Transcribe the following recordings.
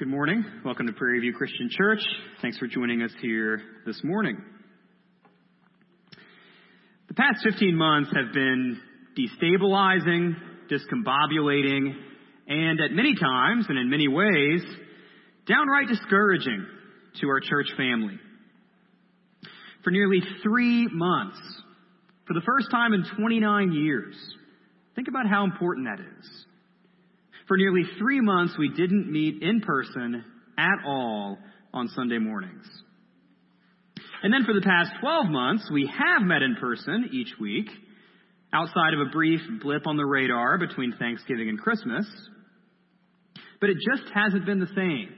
Good morning. Welcome to Prairie View Christian Church. Thanks for joining us here this morning. The past 15 months have been destabilizing, discombobulating, and at many times and in many ways, downright discouraging to our church family. For nearly three months, for the first time in 29 years, think about how important that is. For nearly three months, we didn't meet in person at all on Sunday mornings. And then for the past 12 months, we have met in person each week, outside of a brief blip on the radar between Thanksgiving and Christmas. But it just hasn't been the same,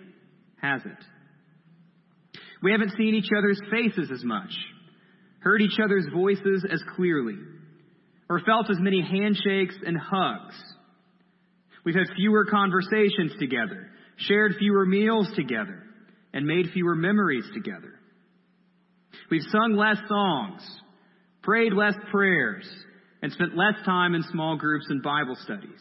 has it? We haven't seen each other's faces as much, heard each other's voices as clearly, or felt as many handshakes and hugs We've had fewer conversations together, shared fewer meals together, and made fewer memories together. We've sung less songs, prayed less prayers, and spent less time in small groups and Bible studies.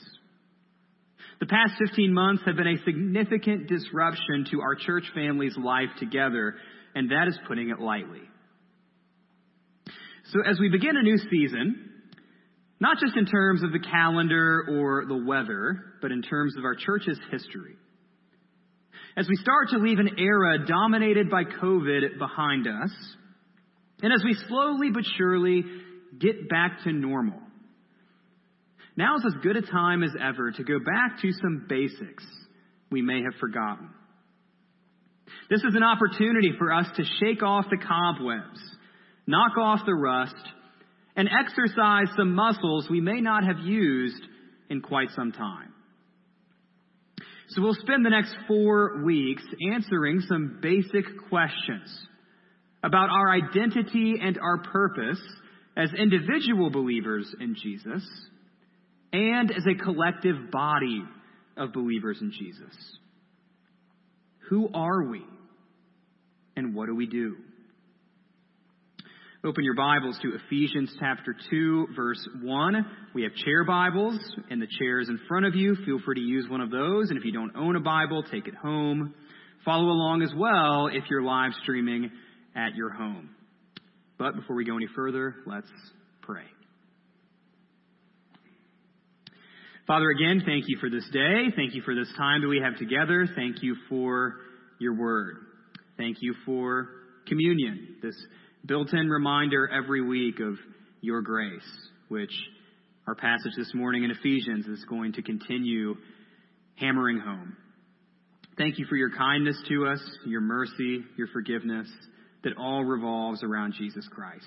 The past 15 months have been a significant disruption to our church family's life together, and that is putting it lightly. So as we begin a new season, not just in terms of the calendar or the weather, but in terms of our church's history. As we start to leave an era dominated by COVID behind us, and as we slowly but surely get back to normal, now is as good a time as ever to go back to some basics we may have forgotten. This is an opportunity for us to shake off the cobwebs, knock off the rust, and exercise some muscles we may not have used in quite some time. So we'll spend the next four weeks answering some basic questions about our identity and our purpose as individual believers in Jesus and as a collective body of believers in Jesus. Who are we? And what do we do? Open your Bibles to Ephesians chapter 2, verse 1. We have chair Bibles in the chairs in front of you. Feel free to use one of those. And if you don't own a Bible, take it home. Follow along as well if you're live streaming at your home. But before we go any further, let's pray. Father, again, thank you for this day. Thank you for this time that we have together. Thank you for your word. Thank you for communion, this built in reminder every week of your grace, which our passage this morning in Ephesians is going to continue hammering home. Thank you for your kindness to us, your mercy, your forgiveness, that all revolves around Jesus Christ.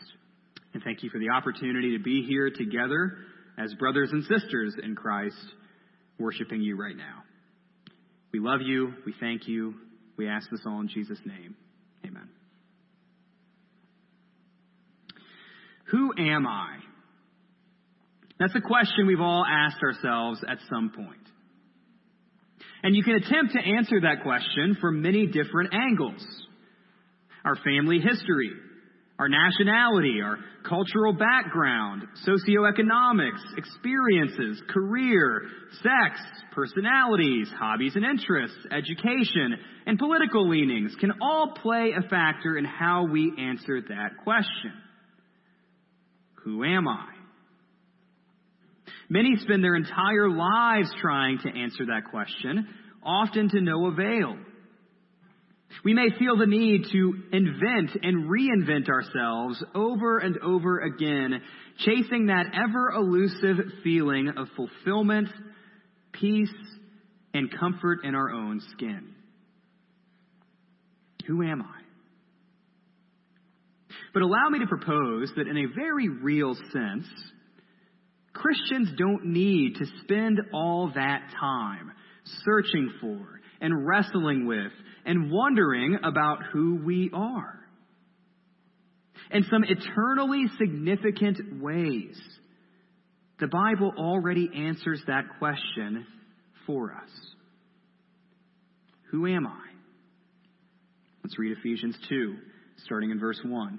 And thank you for the opportunity to be here together as brothers and sisters in Christ, worshiping you right now. We love you. We thank you. We ask this all in Jesus' name. Amen. Who am I? That's a question we've all asked ourselves at some point. And you can attempt to answer that question from many different angles. Our family history, our nationality, our cultural background, socioeconomics, experiences, career, sex, personalities, hobbies and interests, education, and political leanings can all play a factor in how we answer that question. Who am I? Many spend their entire lives trying to answer that question, often to no avail. We may feel the need to invent and reinvent ourselves over and over again, chasing that ever elusive feeling of fulfillment, peace, and comfort in our own skin. Who am I? But allow me to propose that in a very real sense, Christians don't need to spend all that time searching for and wrestling with and wondering about who we are. In some eternally significant ways, the Bible already answers that question for us. Who am I? Let's read Ephesians 2, starting in verse 1.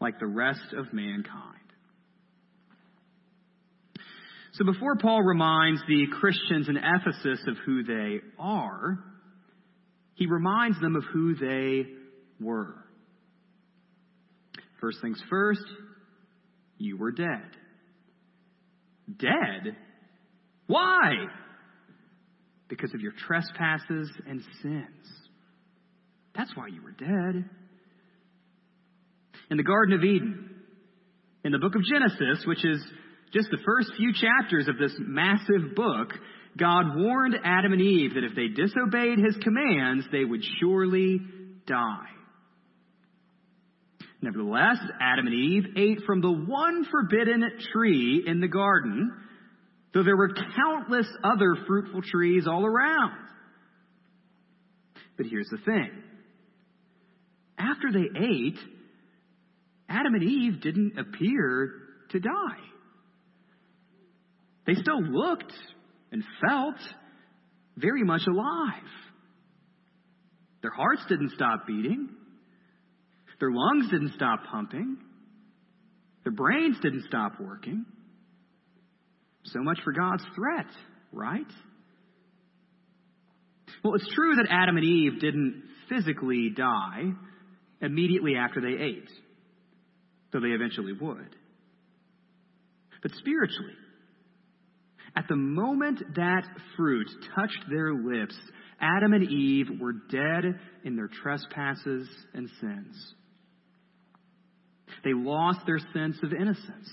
like the rest of mankind. So before Paul reminds the Christians in Ephesus of who they are, he reminds them of who they were. First things first, you were dead. Dead? Why? Because of your trespasses and sins. That's why you were dead. In the Garden of Eden, in the book of Genesis, which is just the first few chapters of this massive book, God warned Adam and Eve that if they disobeyed his commands, they would surely die. Nevertheless, Adam and Eve ate from the one forbidden tree in the garden, though there were countless other fruitful trees all around. But here's the thing. After they ate, Adam and Eve didn't appear to die. They still looked and felt very much alive. Their hearts didn't stop beating. Their lungs didn't stop pumping. Their brains didn't stop working. So much for God's threat, right? Well, it's true that Adam and Eve didn't physically die immediately after they ate, though they eventually would. But spiritually, at the moment that fruit touched their lips, Adam and Eve were dead in their trespasses and sins. They lost their sense of innocence.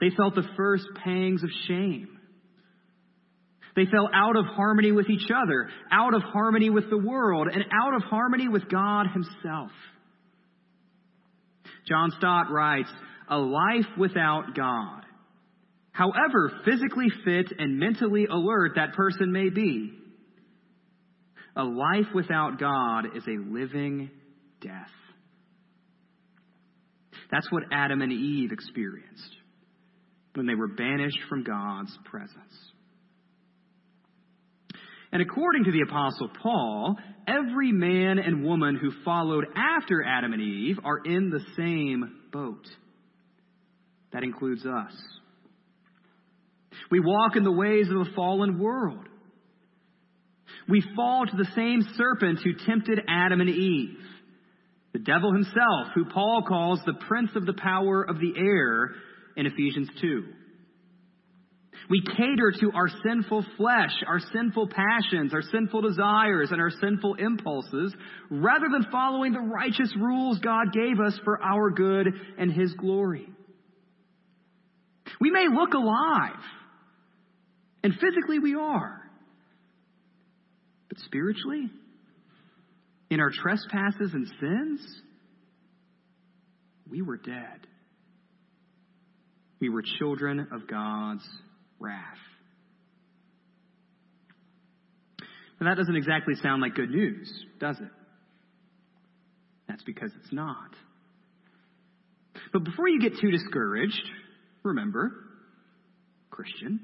They felt the first pangs of shame. They fell out of harmony with each other, out of harmony with the world, and out of harmony with God Himself. John Stott writes, A life without God however physically fit and mentally alert that person may be. A life without God is a living death. That's what Adam and Eve experienced when they were banished from God's presence. And according to the Apostle Paul, every man and woman who followed after Adam and Eve are in the same boat. That includes us. We walk in the ways of a fallen world. We fall to the same serpent who tempted Adam and Eve, the devil himself, who Paul calls the prince of the power of the air in Ephesians 2. We cater to our sinful flesh, our sinful passions, our sinful desires, and our sinful impulses, rather than following the righteous rules God gave us for our good and His glory. We may look alive. And physically we are. But spiritually, in our trespasses and sins, we were dead. We were children of God's wrath. Now, that doesn't exactly sound like good news, does it? That's because it's not. But before you get too discouraged, remember, Christian,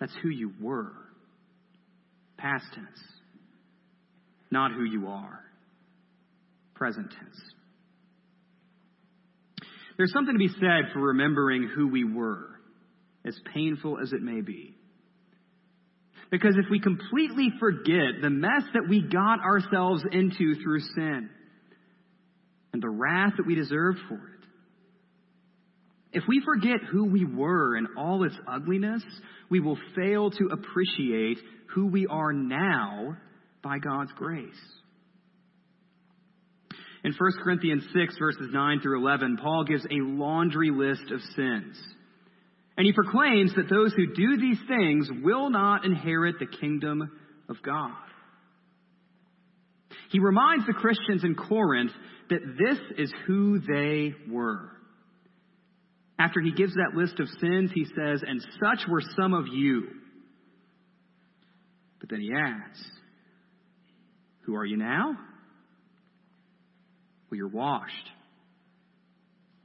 that's who you were. Past tense. Not who you are. Present tense. There's something to be said for remembering who we were, as painful as it may be. Because if we completely forget the mess that we got ourselves into through sin and the wrath that we deserved for it, if we forget who we were in all its ugliness, we will fail to appreciate who we are now by God's grace. In 1 Corinthians 6, verses 9 through 11, Paul gives a laundry list of sins. And he proclaims that those who do these things will not inherit the kingdom of God. He reminds the Christians in Corinth that this is who they were. After he gives that list of sins, he says, And such were some of you. But then he adds, Who are you now? Well, you're washed.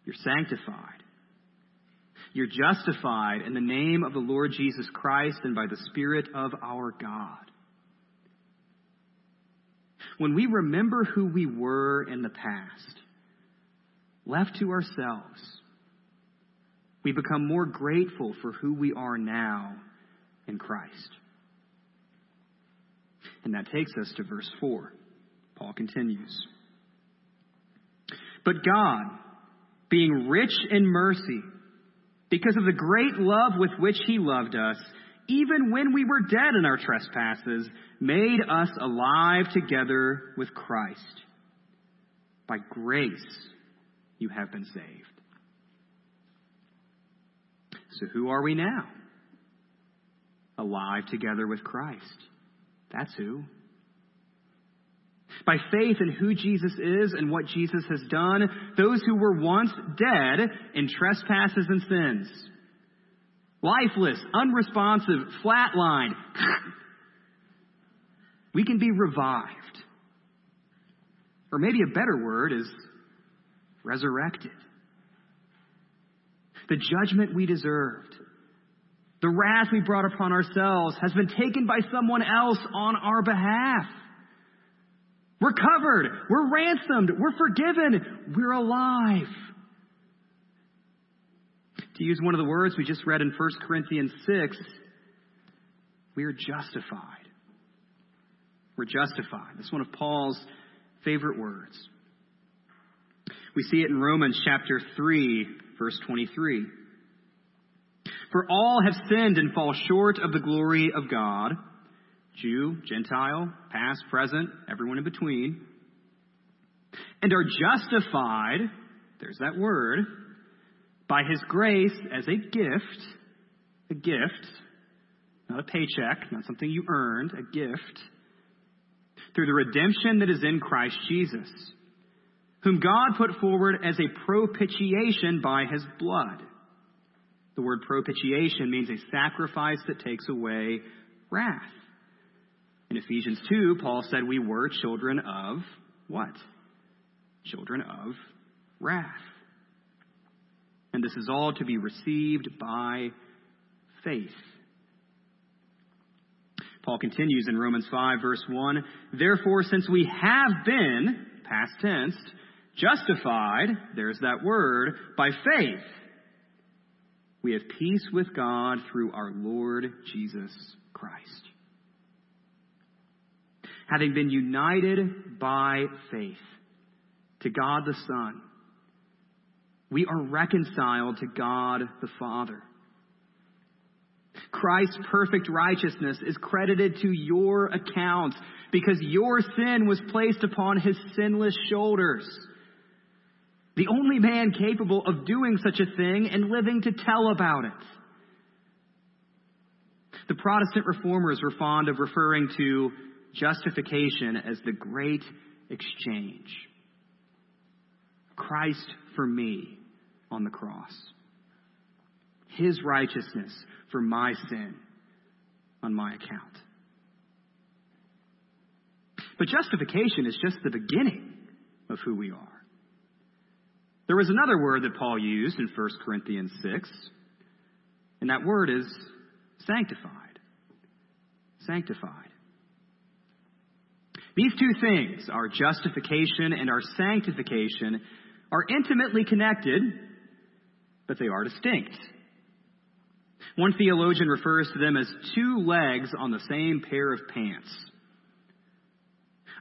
You're sanctified. You're justified in the name of the Lord Jesus Christ and by the Spirit of our God. When we remember who we were in the past, left to ourselves, we become more grateful for who we are now in Christ. And that takes us to verse 4. Paul continues. But God, being rich in mercy, because of the great love with which he loved us, even when we were dead in our trespasses, made us alive together with Christ. By grace you have been saved. So who are we now? Alive together with Christ. That's who. By faith in who Jesus is and what Jesus has done, those who were once dead in trespasses and sins, lifeless, unresponsive, flatlined, we can be revived. Or maybe a better word is resurrected. The judgment we deserved, the wrath we brought upon ourselves, has been taken by someone else on our behalf. We're covered. We're ransomed. We're forgiven. We're alive. To use one of the words we just read in 1 Corinthians 6, we are justified. We're justified. That's one of Paul's favorite words. We see it in Romans chapter 3, verse 23. For all have sinned and fall short of the glory of God Jew, Gentile, past, present, everyone in between, and are justified, there's that word, by his grace as a gift, a gift, not a paycheck, not something you earned, a gift, through the redemption that is in Christ Jesus, whom God put forward as a propitiation by his blood. The word propitiation means a sacrifice that takes away wrath. In Ephesians 2, Paul said we were children of what? Children of wrath. And this is all to be received by faith. Paul continues in Romans 5, verse 1 Therefore, since we have been, past tense, justified, there's that word, by faith, we have peace with God through our Lord Jesus Christ having been united by faith to God the Son, we are reconciled to God the Father. Christ's perfect righteousness is credited to your account because your sin was placed upon his sinless shoulders. The only man capable of doing such a thing and living to tell about it. The Protestant reformers were fond of referring to justification as the great exchange. Christ for me on the cross. His righteousness for my sin on my account. But justification is just the beginning of who we are. There was another word that Paul used in 1 Corinthians 6, and that word is sanctified. Sanctified. These two things, our justification and our sanctification, are intimately connected, but they are distinct. One theologian refers to them as two legs on the same pair of pants.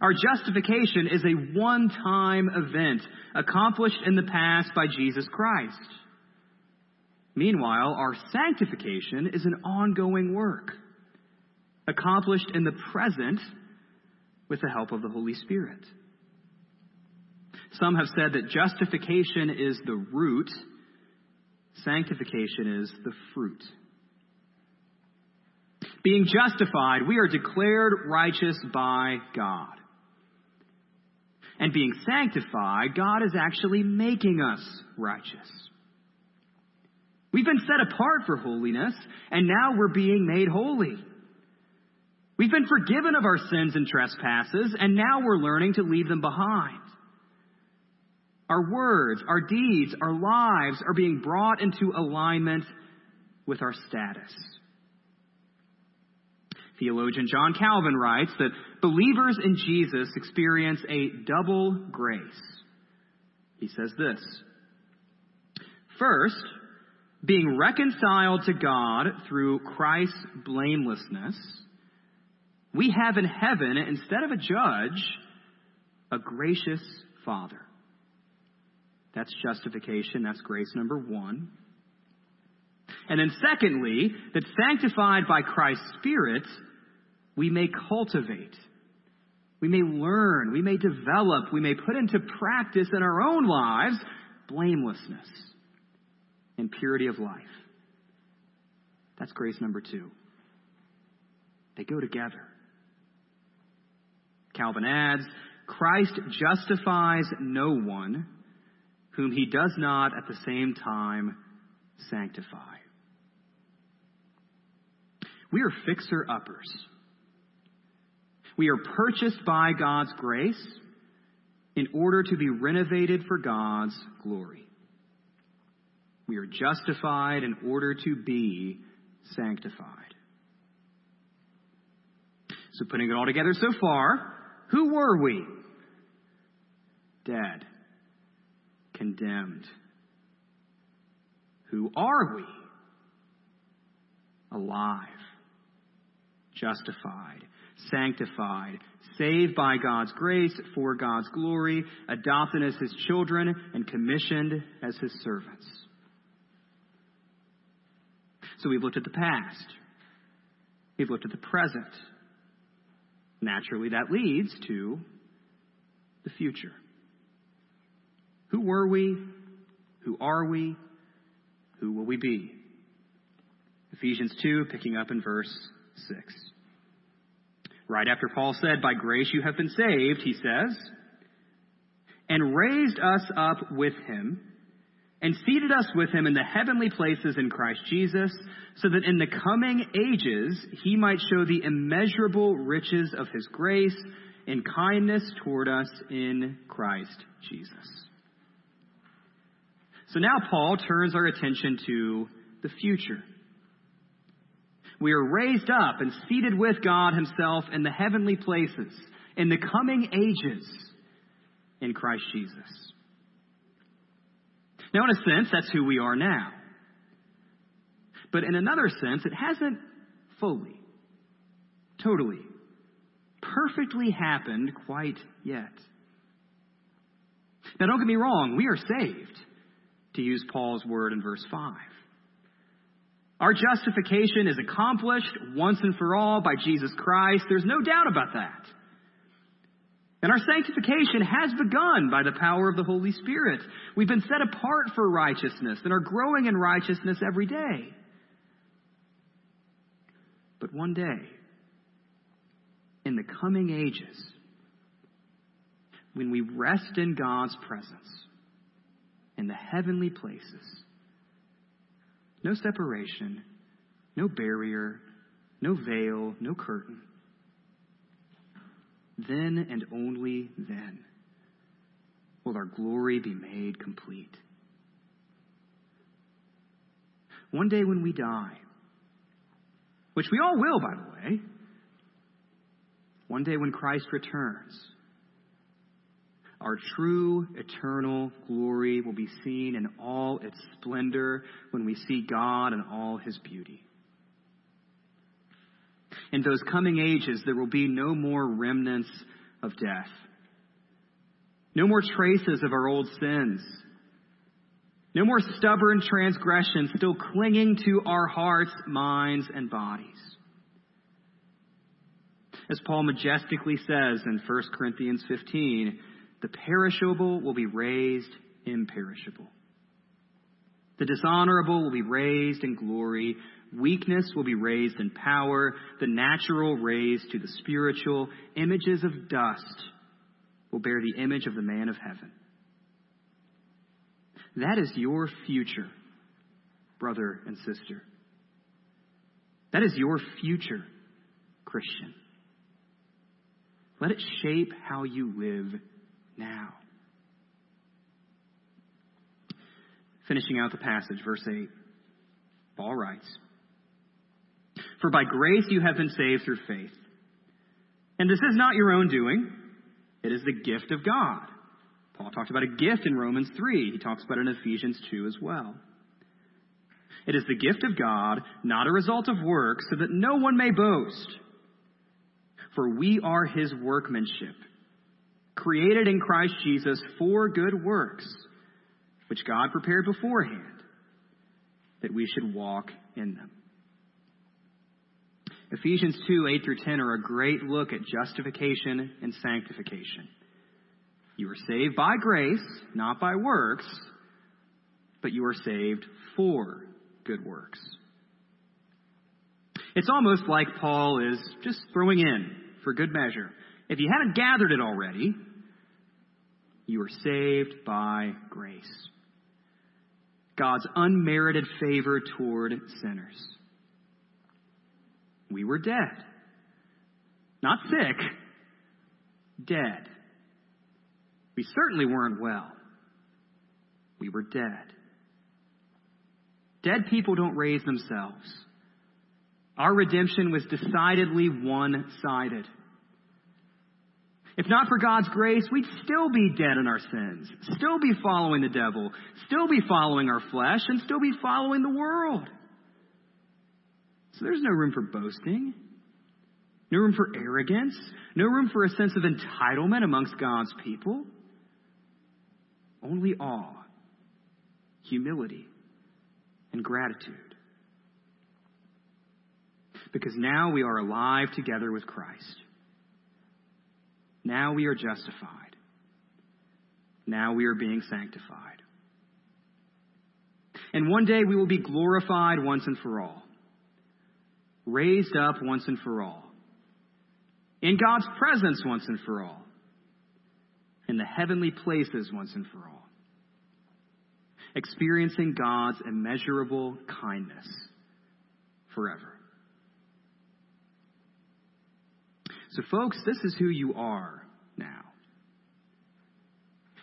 Our justification is a one time event accomplished in the past by Jesus Christ. Meanwhile, our sanctification is an ongoing work accomplished in the present with the help of the Holy Spirit. Some have said that justification is the root, sanctification is the fruit. Being justified, we are declared righteous by God. And being sanctified, God is actually making us righteous. We've been set apart for holiness, and now we're being made holy. We've been forgiven of our sins and trespasses, and now we're learning to leave them behind. Our words, our deeds, our lives are being brought into alignment with our status. Theologian John Calvin writes that believers in Jesus experience a double grace. He says this First, being reconciled to God through Christ's blamelessness, we have in heaven, instead of a judge, a gracious Father. That's justification. That's grace number one. And then, secondly, that sanctified by Christ's Spirit, we may cultivate, we may learn, we may develop, we may put into practice in our own lives blamelessness and purity of life. That's grace number two. They go together. Calvin adds Christ justifies no one whom he does not at the same time sanctify. We are fixer uppers. We are purchased by God's grace in order to be renovated for God's glory. We are justified in order to be sanctified. So, putting it all together so far, who were we? Dead, condemned. Who are we? Alive, justified, sanctified, saved by God's grace for God's glory, adopted as his children, and commissioned as his servants. So we've looked at the past. We've looked at the present. Naturally, that leads to the future. Who were we? Who are we? Who will we be? Ephesians 2, picking up in verse 6. Right after Paul said, By grace you have been saved, he says, and raised us up with him, and seated us with him in the heavenly places in Christ Jesus, so that in the coming ages he might show the immeasurable riches of his grace and kindness toward us in Christ Jesus. So now Paul turns our attention to the future. We are raised up and seated with God Himself in the heavenly places in the coming ages in Christ Jesus. Now, in a sense, that's who we are now. But in another sense, it hasn't fully, totally, perfectly happened quite yet. Now, don't get me wrong, we are saved, to use Paul's word in verse 5. Our justification is accomplished once and for all by Jesus Christ. There's no doubt about that. And our sanctification has begun by the power of the Holy Spirit. We've been set apart for righteousness and are growing in righteousness every day. But one day, in the coming ages, when we rest in God's presence in the heavenly places, no separation, no barrier, no veil, no curtain. Then and only then will our glory be made complete. One day when we die, which we all will, by the way, one day when Christ returns, our true eternal glory will be seen in all its splendor when we see God in all his beauty. In those coming ages, there will be no more remnants of death, no more traces of our old sins, no more stubborn transgressions still clinging to our hearts, minds, and bodies. As Paul majestically says in 1 Corinthians 15, the perishable will be raised imperishable. The dishonorable will be raised in glory. Weakness will be raised in power. The natural raised to the spiritual. Images of dust will bear the image of the man of heaven. That is your future, brother and sister. That is your future, Christian. Let it shape how you live now. Finishing out the passage, verse 8, Paul writes, For by grace you have been saved through faith. And this is not your own doing, it is the gift of God. Paul talked about a gift in Romans 3. He talks about it in Ephesians 2 as well. It is the gift of God, not a result of work, so that no one may boast. For we are his workmanship, created in Christ Jesus for good works, which God prepared beforehand, that we should walk in them. Ephesians 2 8 through 10 are a great look at justification and sanctification. You are saved by grace, not by works, but you are saved for good works. It's almost like Paul is just throwing in for good measure. If you haven't gathered it already, you are saved by grace. God's unmerited favor toward sinners. We were dead. Not sick, dead. We certainly weren't well. We were dead. Dead people don't raise themselves. Our redemption was decidedly one sided. If not for God's grace, we'd still be dead in our sins, still be following the devil, still be following our flesh, and still be following the world. So there's no room for boasting, no room for arrogance, no room for a sense of entitlement amongst God's people. Only awe, humility, and gratitude. Because now we are alive together with Christ. Now we are justified. Now we are being sanctified. And one day we will be glorified once and for all. Raised up once and for all. In God's presence once and for all. In the heavenly places once and for all. Experiencing God's immeasurable kindness forever. So, folks, this is who you are now.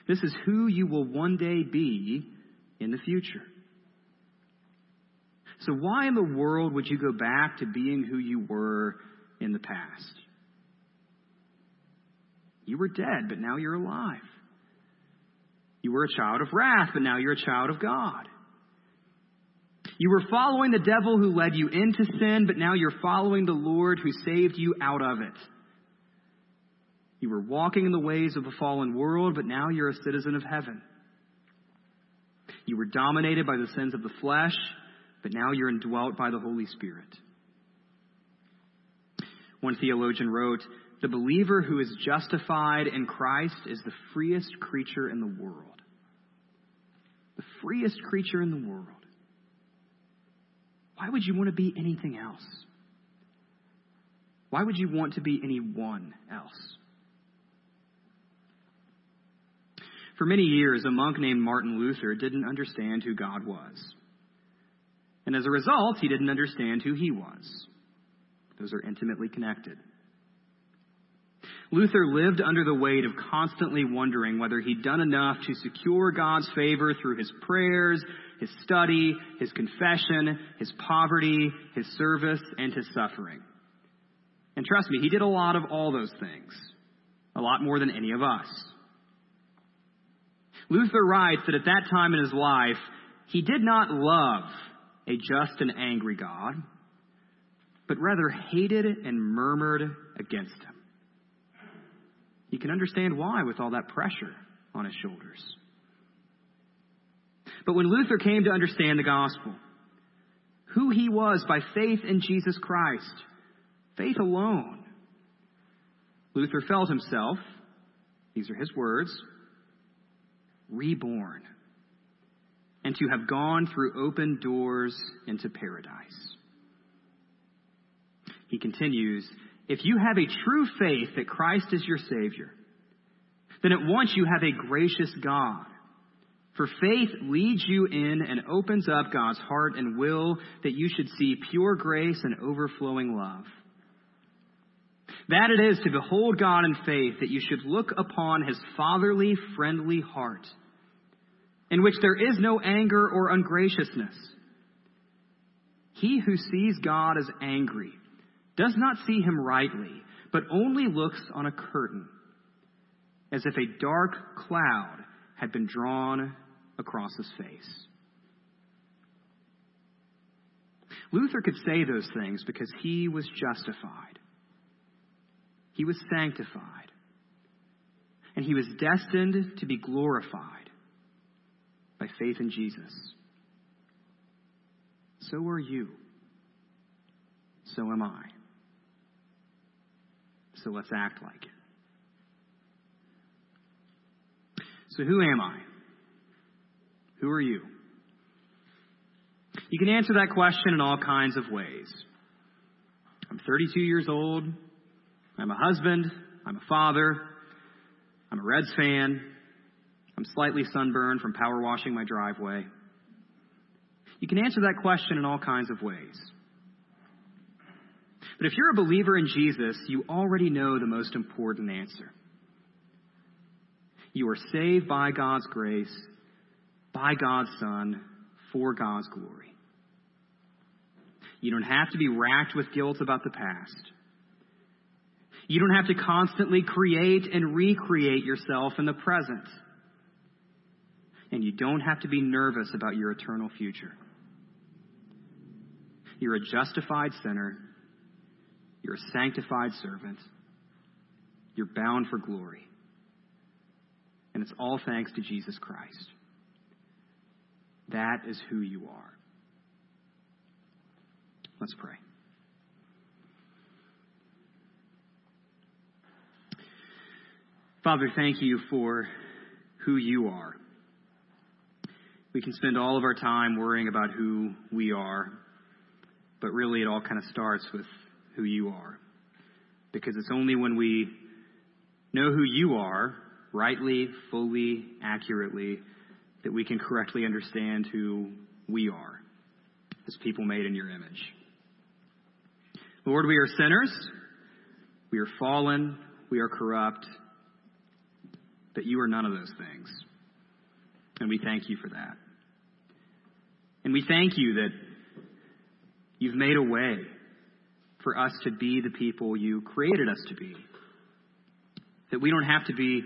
This is who you will one day be in the future. So, why in the world would you go back to being who you were in the past? You were dead, but now you're alive. You were a child of wrath, but now you're a child of God. You were following the devil who led you into sin, but now you're following the Lord who saved you out of it. You were walking in the ways of a fallen world, but now you're a citizen of heaven. You were dominated by the sins of the flesh, but now you're indwelt by the Holy Spirit. One theologian wrote, The believer who is justified in Christ is the freest creature in the world. The freest creature in the world. Why would you want to be anything else? Why would you want to be anyone else? For many years, a monk named Martin Luther didn't understand who God was. And as a result, he didn't understand who he was. Those are intimately connected. Luther lived under the weight of constantly wondering whether he'd done enough to secure God's favor through his prayers, his study, his confession, his poverty, his service, and his suffering. And trust me, he did a lot of all those things. A lot more than any of us. Luther writes that at that time in his life, he did not love a just and angry God, but rather hated and murmured against him. You can understand why with all that pressure on his shoulders. But when Luther came to understand the gospel, who he was by faith in Jesus Christ, faith alone, Luther felt himself, these are his words, reborn, and to have gone through open doors into paradise. He continues, if you have a true faith that Christ is your Savior, then at once you have a gracious God. For faith leads you in and opens up God's heart and will that you should see pure grace and overflowing love. That it is to behold God in faith, that you should look upon his fatherly, friendly heart, in which there is no anger or ungraciousness. He who sees God as angry does not see him rightly, but only looks on a curtain, as if a dark cloud had been drawn across his face. Luther could say those things because he was justified. He was sanctified. And he was destined to be glorified by faith in Jesus. So are you. So am I. So let's act like it. So, who am I? Who are you? You can answer that question in all kinds of ways. I'm 32 years old. I'm a husband. I'm a father. I'm a Reds fan. I'm slightly sunburned from power washing my driveway. You can answer that question in all kinds of ways. But if you're a believer in Jesus, you already know the most important answer. You are saved by God's grace, by God's Son, for God's glory. You don't have to be racked with guilt about the past. You don't have to constantly create and recreate yourself in the present. And you don't have to be nervous about your eternal future. You're a justified sinner. You're a sanctified servant. You're bound for glory. And it's all thanks to Jesus Christ. That is who you are. Let's pray. Father, thank you for who you are. We can spend all of our time worrying about who we are, but really it all kind of starts with who you are. Because it's only when we know who you are, rightly, fully, accurately, that we can correctly understand who we are as people made in your image. Lord, we are sinners. We are fallen. We are corrupt that you are none of those things. And we thank you for that. And we thank you that you've made a way for us to be the people you created us to be. That we don't have to be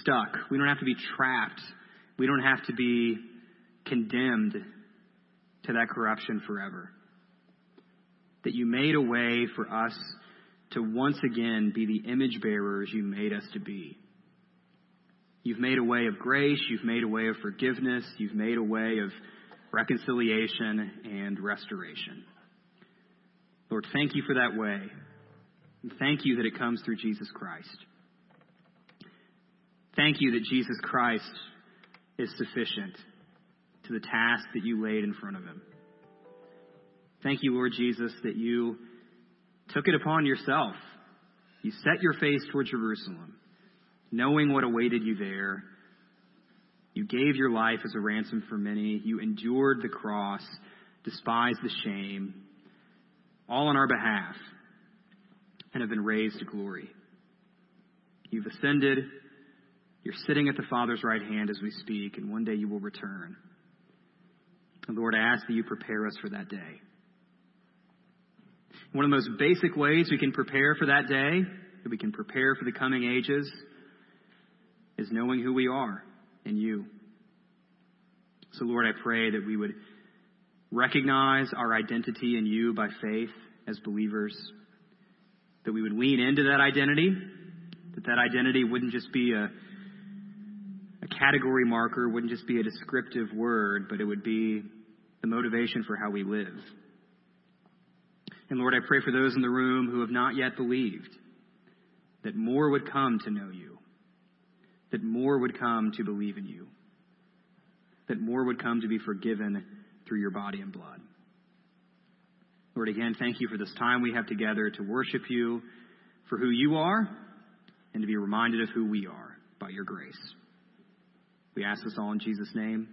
stuck. We don't have to be trapped. We don't have to be condemned to that corruption forever. That you made a way for us to once again be the image bearers you made us to be. You've made a way of grace. You've made a way of forgiveness. You've made a way of reconciliation and restoration. Lord, thank you for that way. And thank you that it comes through Jesus Christ. Thank you that Jesus Christ is sufficient to the task that you laid in front of him. Thank you, Lord Jesus, that you took it upon yourself. You set your face toward Jerusalem knowing what awaited you there. You gave your life as a ransom for many. You endured the cross, despised the shame, all on our behalf, and have been raised to glory. You've ascended. You're sitting at the Father's right hand as we speak, and one day you will return. Lord, I ask that you prepare us for that day. One of the most basic ways we can prepare for that day, that we can prepare for the coming ages, is knowing who we are in you. So, Lord, I pray that we would recognize our identity in you by faith as believers, that we would lean into that identity, that that identity wouldn't just be a, a category marker, wouldn't just be a descriptive word, but it would be the motivation for how we live. And Lord, I pray for those in the room who have not yet believed that more would come to know you that more would come to believe in you, that more would come to be forgiven through your body and blood. Lord, again, thank you for this time we have together to worship you for who you are and to be reminded of who we are by your grace. We ask this all in Jesus' name.